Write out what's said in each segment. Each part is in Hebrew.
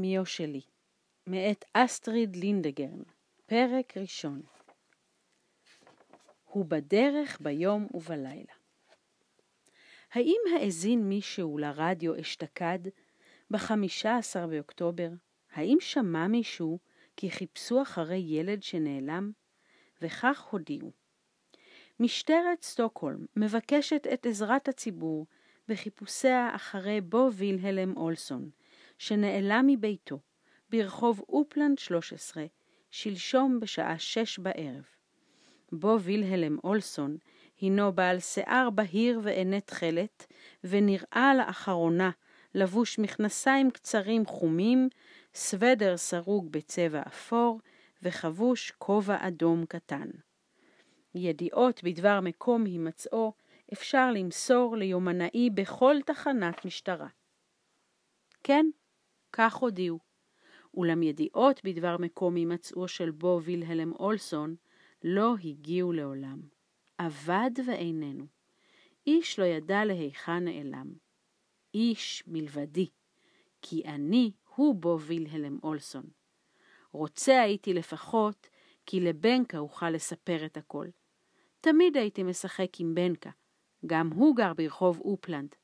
מיו שלי, מאת אסטריד לינדגרן, פרק ראשון. הוא בדרך ביום ובלילה. האם האזין מישהו לרדיו אשתקד ב-15 באוקטובר? האם שמע מישהו כי חיפשו אחרי ילד שנעלם? וכך הודיעו. משטרת סטוקהולם מבקשת את עזרת הציבור בחיפושיה אחרי בו וילהלם אולסון, שנעלם מביתו ברחוב אופלנד 13, שלשום בשעה שש בערב. בו וילהלם אולסון הינו בעל שיער בהיר ועיני תכלת, ונראה לאחרונה לבוש מכנסיים קצרים חומים, סוודר סרוג בצבע אפור, וחבוש כובע אדום קטן. ידיעות בדבר מקום הימצאו אפשר למסור ליומנאי בכל תחנת משטרה. כן, כך הודיעו. אולם ידיעות בדבר מקום הימצאו של בו וילהלם אולסון לא הגיעו לעולם. אבד ואיננו. איש לא ידע להיכן נעלם. איש מלבדי, כי אני הוא בו וילהלם אולסון. רוצה הייתי לפחות, כי לבנקה אוכל לספר את הכל. תמיד הייתי משחק עם בנקה, גם הוא גר ברחוב אופלנד.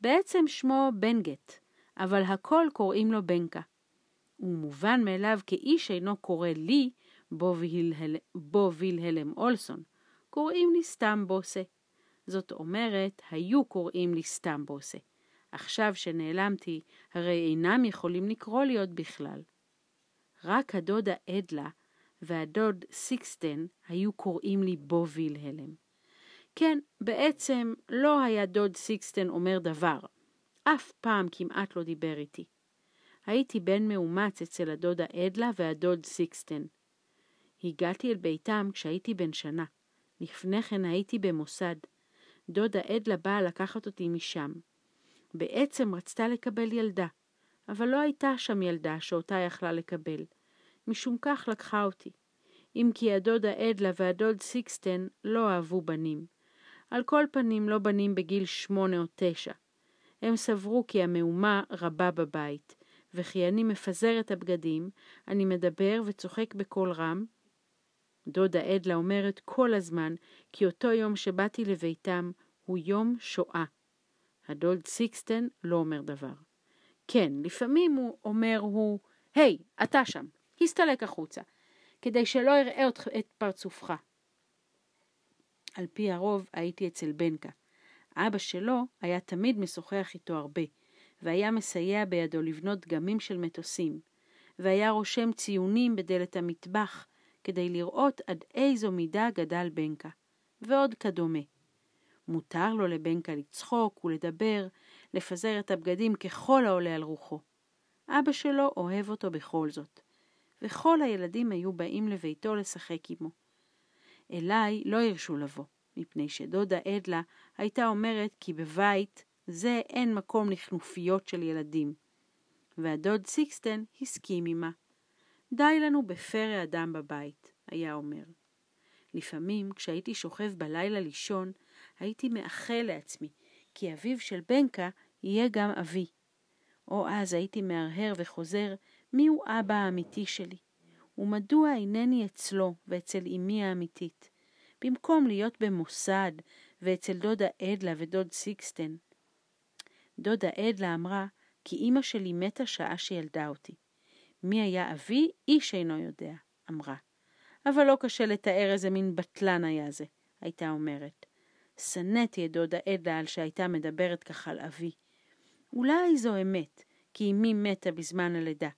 בעצם שמו בנגט, אבל הכל קוראים לו בנקה. הוא מובן מאליו כאיש אינו קורא לי בו, וילהל... בו וילהלם אולסון, קוראים לי סתם בוסה. זאת אומרת, היו קוראים לי סתם בוסה. עכשיו שנעלמתי, הרי אינם יכולים לקרוא לי עוד בכלל. רק הדודה אדלה והדוד סיקסטן היו קוראים לי בו וילהלם. כן, בעצם לא היה דוד סיקסטן אומר דבר. אף פעם כמעט לא דיבר איתי. הייתי בן מאומץ אצל הדודה אדלה והדוד סיקסטן. הגעתי אל ביתם כשהייתי בן שנה. לפני כן הייתי במוסד. דודה אדלה באה לקחת אותי משם. בעצם רצתה לקבל ילדה, אבל לא הייתה שם ילדה שאותה יכלה לקבל. משום כך לקחה אותי. אם כי הדודה אדלה והדוד סיקסטן לא אהבו בנים. על כל פנים לא בנים בגיל שמונה או תשע. הם סברו כי המהומה רבה בבית, וכי אני מפזר את הבגדים, אני מדבר וצוחק בקול רם. דודה אדלה אומרת כל הזמן כי אותו יום שבאתי לביתם הוא יום שואה. הדוד סיקסטן לא אומר דבר. כן, לפעמים הוא אומר הוא, היי, אתה שם, הסתלק החוצה, כדי שלא אראה את פרצופך. על פי הרוב הייתי אצל בנקה. אבא שלו היה תמיד משוחח איתו הרבה, והיה מסייע בידו לבנות דגמים של מטוסים, והיה רושם ציונים בדלת המטבח, כדי לראות עד איזו מידה גדל בנקה, ועוד כדומה. מותר לו לבנקה לצחוק ולדבר, לפזר את הבגדים ככל העולה על רוחו. אבא שלו אוהב אותו בכל זאת, וכל הילדים היו באים לביתו לשחק עמו. אליי לא הרשו לבוא, מפני שדודה אדלה הייתה אומרת כי בבית זה אין מקום לכנופיות של ילדים. והדוד סיקסטן הסכים עמה. די לנו בפרא אדם בבית, היה אומר. לפעמים, כשהייתי שוכב בלילה לישון, הייתי מאחל לעצמי, כי אביו של בנקה יהיה גם אבי. או אז הייתי מהרהר וחוזר, מיהו אבא האמיתי שלי? ומדוע אינני אצלו ואצל אמי האמיתית, במקום להיות במוסד ואצל דודה אדלה ודוד סיקסטן. דודה אדלה אמרה כי אמא שלי מתה שעה שילדה אותי. מי היה אבי, איש אינו יודע, אמרה. אבל לא קשה לתאר איזה מין בטלן היה זה, הייתה אומרת. שנאתי את דודה אדלה על שהייתה מדברת כך על אבי. אולי זו אמת, כי אמי מתה בזמן הלידה,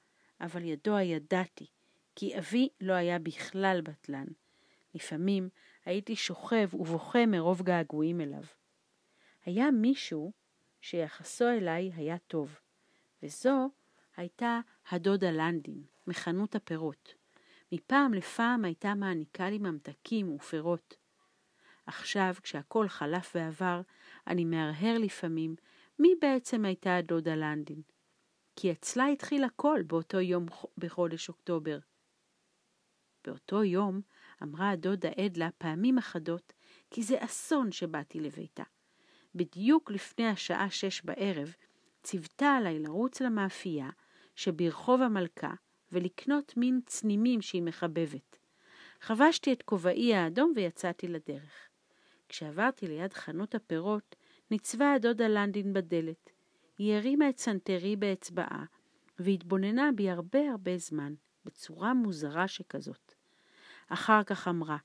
אבל ידוע ידעתי, כי אבי לא היה בכלל בטלן. לפעמים הייתי שוכב ובוכה מרוב געגועים אליו. היה מישהו שיחסו אליי היה טוב, וזו הייתה הדודה לנדין, מחנות הפירות. מפעם לפעם הייתה מעניקה לי ממתקים ופירות. עכשיו, כשהכל חלף ועבר, אני מהרהר לפעמים מי בעצם הייתה הדודה לנדין. כי אצלה התחיל הכל באותו יום בחודש אוקטובר. באותו יום אמרה הדודה אדלה פעמים אחדות כי זה אסון שבאתי לביתה. בדיוק לפני השעה שש בערב ציוותה עליי לרוץ למאפייה, שברחוב המלכה ולקנות מין צנימים שהיא מחבבת. חבשתי את כובעי האדום ויצאתי לדרך. כשעברתי ליד חנות הפירות, ניצבה הדודה לנדין בדלת. היא הרימה את סנטרי באצבעה, והתבוננה בי הרבה הרבה זמן, בצורה מוזרה שכזאת. אחר כך אמרה,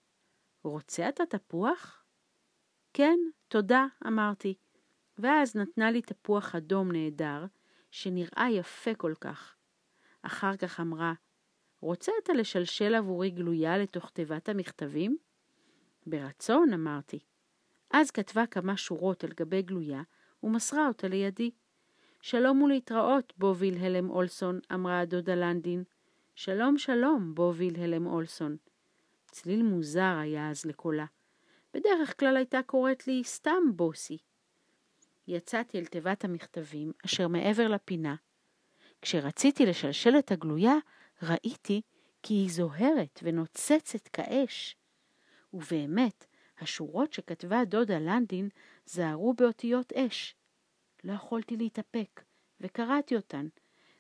רוצה אתה תפוח? כן, תודה, אמרתי, ואז נתנה לי תפוח אדום נהדר, שנראה יפה כל כך. אחר כך אמרה, רוצה אתה לשלשל עבורי גלויה לתוך תיבת המכתבים? ברצון, אמרתי. אז כתבה כמה שורות על גבי גלויה, ומסרה אותה לידי. שלום ולהתראות, בו וילהלם אולסון, אמרה הדודה לנדין. שלום שלום, בו וילהלם אולסון. צליל מוזר היה אז לקולה. בדרך כלל הייתה קוראת לי סתם בוסי. יצאתי אל תיבת המכתבים, אשר מעבר לפינה. כשרציתי לשלשל את הגלויה, ראיתי כי היא זוהרת ונוצצת כאש. ובאמת, השורות שכתבה דודה לנדין זהרו באותיות אש. לא יכולתי להתאפק, וקראתי אותן,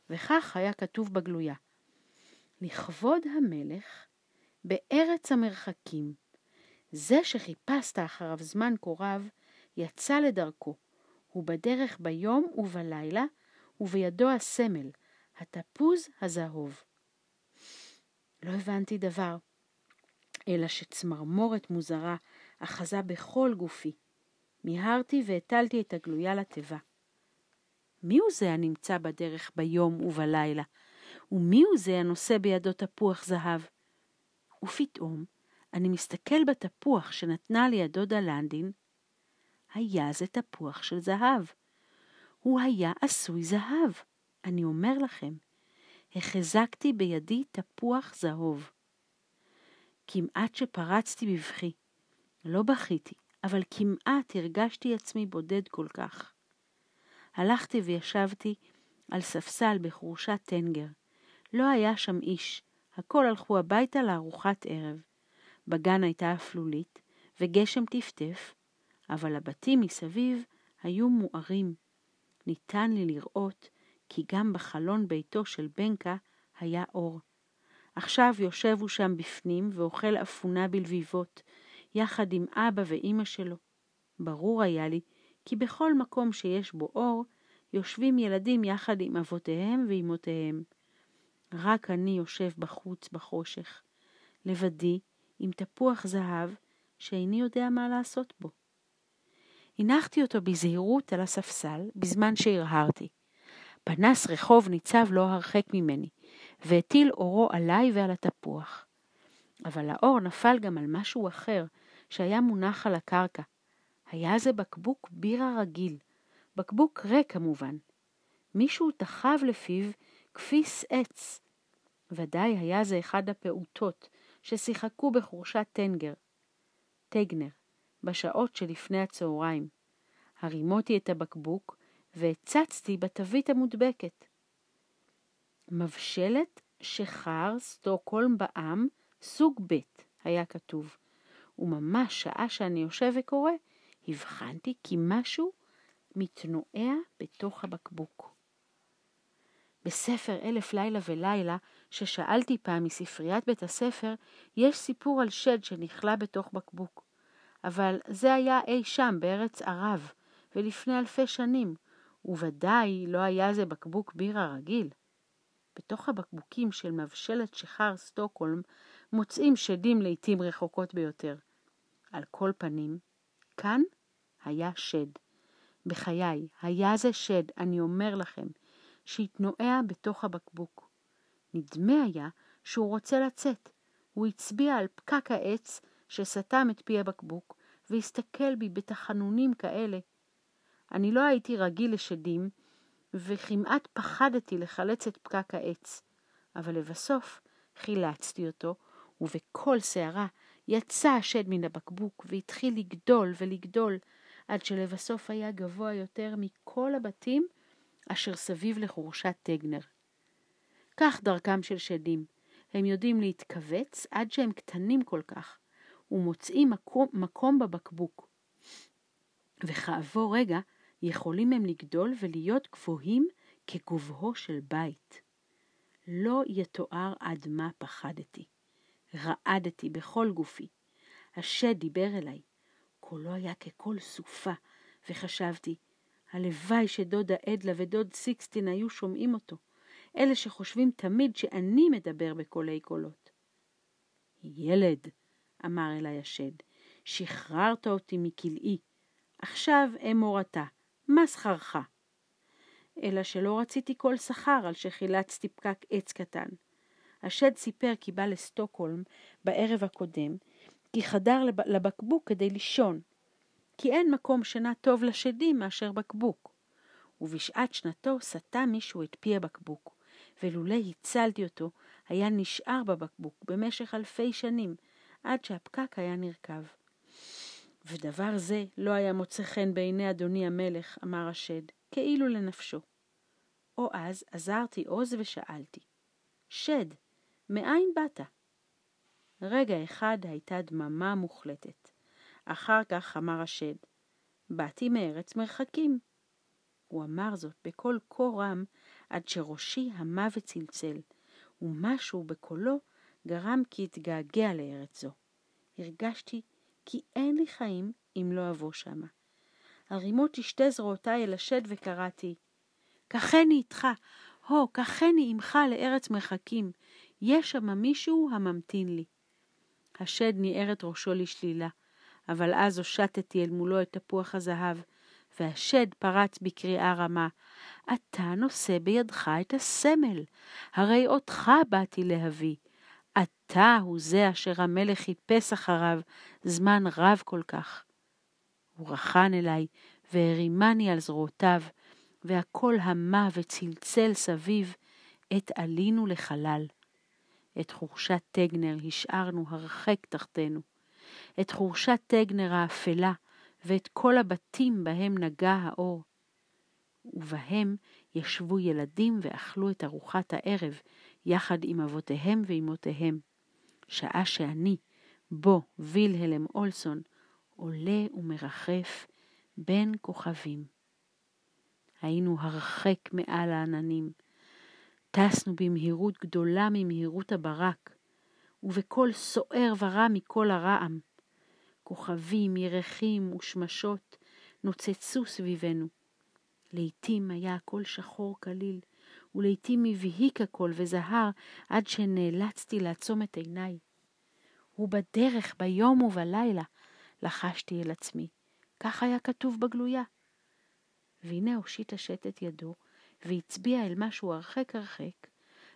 וכך היה כתוב בגלויה: לכבוד המלך, בארץ המרחקים, זה שחיפשת אחריו זמן כה רב, יצא לדרכו. הוא בדרך ביום ובלילה, ובידו הסמל, התפוז הזהוב. לא הבנתי דבר, אלא שצמרמורת מוזרה אחזה בכל גופי. מיהרתי והטלתי את הגלויה לתיבה. הוא זה הנמצא בדרך ביום ובלילה? הוא זה הנושא בידו תפוח זהב? ופתאום אני מסתכל בתפוח שנתנה לי הדודה לנדין, היה זה תפוח של זהב. הוא היה עשוי זהב, אני אומר לכם. החזקתי בידי תפוח זהוב. כמעט שפרצתי בבכי. לא בכיתי, אבל כמעט הרגשתי עצמי בודד כל כך. הלכתי וישבתי על ספסל בחורשת טנגר. לא היה שם איש, הכל הלכו הביתה לארוחת ערב. בגן הייתה אפלולית, וגשם טפטף, אבל הבתים מסביב היו מוארים. ניתן לי לראות כי גם בחלון ביתו של בנקה היה אור. עכשיו יושב הוא שם בפנים ואוכל אפונה בלביבות, יחד עם אבא ואימא שלו. ברור היה לי כי בכל מקום שיש בו אור, יושבים ילדים יחד עם אבותיהם ואימותיהם. רק אני יושב בחוץ בחושך, לבדי, עם תפוח זהב, שאיני יודע מה לעשות בו. הנחתי אותו בזהירות על הספסל, בזמן שהרהרתי. פנס רחוב ניצב לא הרחק ממני, והטיל אורו עליי ועל התפוח. אבל האור נפל גם על משהו אחר, שהיה מונח על הקרקע. היה זה בקבוק בירה רגיל, בקבוק ריק כמובן. מישהו תחב לפיו כפיס עץ. ודאי היה זה אחד הפעוטות ששיחקו בחורשת טנגר, טגנר, בשעות שלפני הצהריים. הרימותי את הבקבוק והצצתי בתווית המודבקת. מבשלת שחר סטוקהולם בעם, סוג ב', היה כתוב, וממש שעה שאני יושב וקורא, הבחנתי כי משהו מתנועע בתוך הבקבוק. בספר אלף לילה ולילה, ששאלתי פעם מספריית בית הספר, יש סיפור על שד שנכלא בתוך בקבוק. אבל זה היה אי שם בארץ ערב, ולפני אלפי שנים, וודאי לא היה זה בקבוק בירה רגיל. בתוך הבקבוקים של מבשלת שחר סטוקהולם מוצאים שדים לעתים רחוקות ביותר. על כל פנים, כאן היה שד. בחיי, היה זה שד, אני אומר לכם, שהתנועע בתוך הבקבוק. נדמה היה שהוא רוצה לצאת. הוא הצביע על פקק העץ שסתם את פי הבקבוק, והסתכל בי בתחנונים כאלה. אני לא הייתי רגיל לשדים, וכמעט פחדתי לחלץ את פקק העץ, אבל לבסוף חילצתי אותו, ובכל שערה יצא השד מן הבקבוק והתחיל לגדול ולגדול, עד שלבסוף היה גבוה יותר מכל הבתים אשר סביב לחורשת טגנר. כך דרכם של שדים, הם יודעים להתכווץ עד שהם קטנים כל כך, ומוצאים מקום, מקום בבקבוק. וכעבור רגע יכולים הם לגדול ולהיות גבוהים כגובהו של בית. לא יתואר עד מה פחדתי. רעדתי בכל גופי. השד דיבר אליי. קולו היה כקול סופה, וחשבתי, הלוואי שדודה אדלה ודוד סיקסטין היו שומעים אותו, אלה שחושבים תמיד שאני מדבר בקולי קולות. ילד, אמר אלי השד, שחררת אותי מכלאי. עכשיו אמור אתה, מה שכרך? אלא שלא רציתי כל שכר על שחילצתי פקק עץ קטן. השד סיפר כי בא לסטוקהולם בערב הקודם, כי חדר לבקבוק כדי לישון, כי אין מקום שינה טוב לשדים מאשר בקבוק. ובשעת שנתו סטה מישהו את פי הבקבוק, ולולא הצלתי אותו, היה נשאר בבקבוק במשך אלפי שנים, עד שהפקק היה נרקב. ודבר זה לא היה מוצא חן בעיני אדוני המלך, אמר השד, כאילו לנפשו. או אז עזרתי עוז ושאלתי, שד, מאין באת? רגע אחד הייתה דממה מוחלטת. אחר כך אמר השד, באתי מארץ מרחקים. הוא אמר זאת בקול כה רם, עד שראשי המה וצלצל, ומשהו בקולו גרם כי אתגעגע לארץ זו. הרגשתי כי אין לי חיים אם לא אבוא שמה. הרימותי שתי זרועותיי אל השד וקראתי, קחני איתך, הו, קחני עמך לארץ מרחקים, יש שמה מישהו הממתין לי. השד ניער את ראשו לשלילה, אבל אז הושטתי אל מולו את תפוח הזהב, והשד פרץ בקריאה רמה, אתה נושא בידך את הסמל, הרי אותך באתי להביא. אתה הוא זה אשר המלך חיפש אחריו זמן רב כל כך. הוא רחן אליי והרימני על זרועותיו, והקול המה וצלצל סביב, עת עלינו לחלל. את חורשת טגנר השארנו הרחק תחתנו. את חורשת טגנר האפלה, ואת כל הבתים בהם נגע האור. ובהם ישבו ילדים ואכלו את ארוחת הערב, יחד עם אבותיהם ואמותיהם. שעה שאני, בו וילהלם אולסון, עולה ומרחף בין כוכבים. היינו הרחק מעל העננים. טסנו במהירות גדולה ממהירות הברק, ובקול סוער ורע מכל הרעם. כוכבים, ירחים ושמשות נוצצו סביבנו. לעתים היה הכל שחור כליל, ולעתים הבהיק הכל וזהר עד שנאלצתי לעצום את עיניי. הוא בדרך ביום ובלילה, לחשתי אל עצמי. כך היה כתוב בגלויה. והנה הושיט השט את ידו, והצביע אל משהו הרחק הרחק,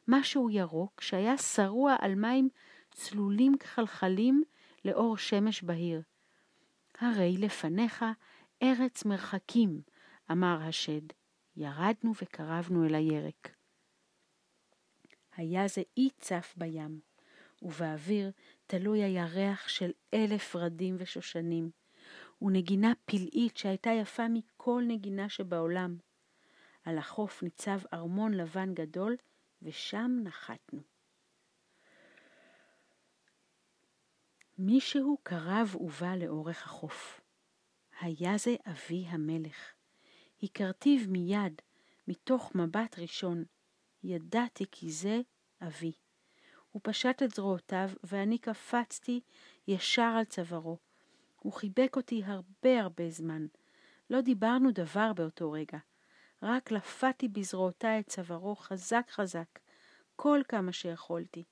משהו ירוק שהיה שרוע על מים צלולים כחלחלים לאור שמש בהיר. הרי לפניך ארץ מרחקים, אמר השד. ירדנו וקרבנו אל הירק. היה זה אי צף בים, ובאוויר תלוי הירח של אלף רדים ושושנים, ונגינה פלאית שהייתה יפה מכל נגינה שבעולם. על החוף ניצב ארמון לבן גדול, ושם נחתנו. מישהו קרב ובא לאורך החוף. היה זה אבי המלך. הכרתיו מיד, מתוך מבט ראשון. ידעתי כי זה אבי. הוא פשט את זרועותיו, ואני קפצתי ישר על צווארו. הוא חיבק אותי הרבה הרבה זמן. לא דיברנו דבר באותו רגע. רק לפתי בזרועותיי את צווארו חזק חזק, כל כמה שיכולתי.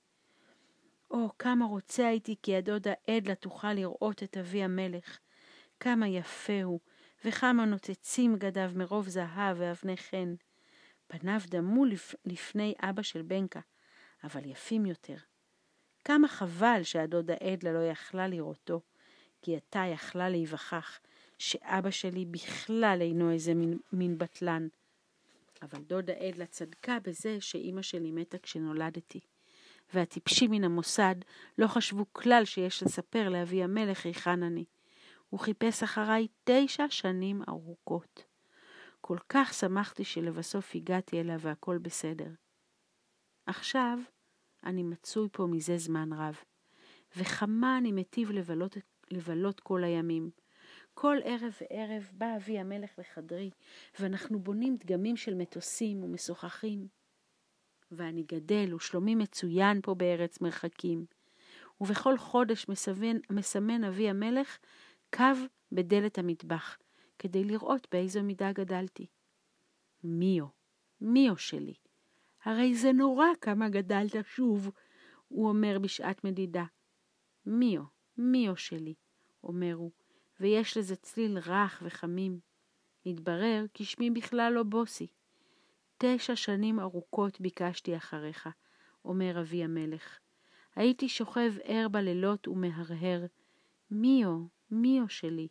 או, כמה רוצה הייתי כי הדודה עדלה תוכל לראות את אבי המלך. כמה יפה הוא, וכמה נוצצים גדיו מרוב זהב ואבני חן. פניו דמו לפ... לפני אבא של בנקה, אבל יפים יותר. כמה חבל שהדודה עדלה לא יכלה לראותו, כי עתה יכלה להיווכח שאבא שלי בכלל אינו איזה מין, מין בטלן. אבל דודה עדלה צדקה בזה שאימא שלי מתה כשנולדתי. והטיפשים מן המוסד לא חשבו כלל שיש לספר לאבי המלך היכן אני. הוא חיפש אחריי תשע שנים ארוכות. כל כך שמחתי שלבסוף הגעתי אליה והכל בסדר. עכשיו אני מצוי פה מזה זמן רב, וכמה אני מטיב לבלות, לבלות כל הימים. כל ערב וערב בא אבי המלך לחדרי, ואנחנו בונים דגמים של מטוסים ומשוחחים. ואני גדל, ושלומי מצוין פה בארץ מרחקים. ובכל חודש מסמן, מסמן אבי המלך קו בדלת המטבח, כדי לראות באיזו מידה גדלתי. מיו, מיו שלי, הרי זה נורא כמה גדלת שוב, הוא אומר בשעת מדידה. מיו, מיו שלי, אומר הוא, ויש לזה צליל רך וחמים. התברר כי שמי בכלל לא בוסי. תשע שנים ארוכות ביקשתי אחריך, אומר אבי המלך. הייתי שוכב ער בלילות ומהרהר, מיו, מיו שלי.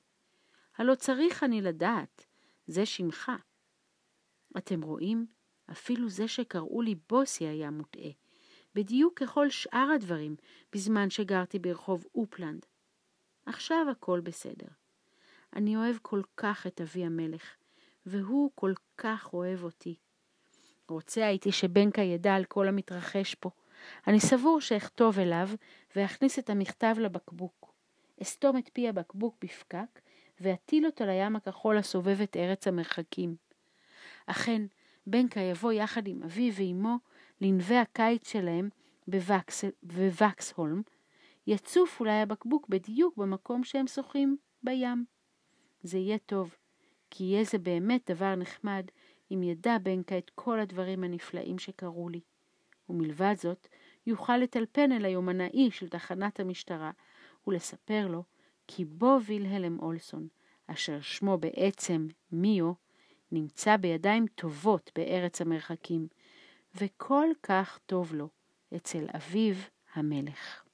הלא צריך אני לדעת, זה שמך. אתם רואים? אפילו זה שקראו לי בוסי היה מוטעה, בדיוק ככל שאר הדברים, בזמן שגרתי ברחוב אופלנד. עכשיו הכל בסדר. אני אוהב כל כך את אבי המלך, והוא כל כך אוהב אותי. רוצה הייתי שבנקה ידע על כל המתרחש פה. אני סבור שאכתוב אליו ואכניס את המכתב לבקבוק. אסתום את פי הבקבוק בפקק ואטיל אותו לים הכחול הסובב את ארץ המרחקים. אכן, בנקה יבוא יחד עם אבי ואמו לנווה הקיץ שלהם בווקס, בווקסהולם, יצוף אולי הבקבוק בדיוק במקום שהם שוחים בים. זה יהיה טוב, כי יהיה זה באמת דבר נחמד אם ידע בנקה את כל הדברים הנפלאים שקרו לי. ומלבד זאת, יוכל לטלפן אל היומנאי של תחנת המשטרה ולספר לו כי בו וילהלם אולסון, אשר שמו בעצם מיו, נמצא בידיים טובות בארץ המרחקים, וכל כך טוב לו אצל אביו המלך.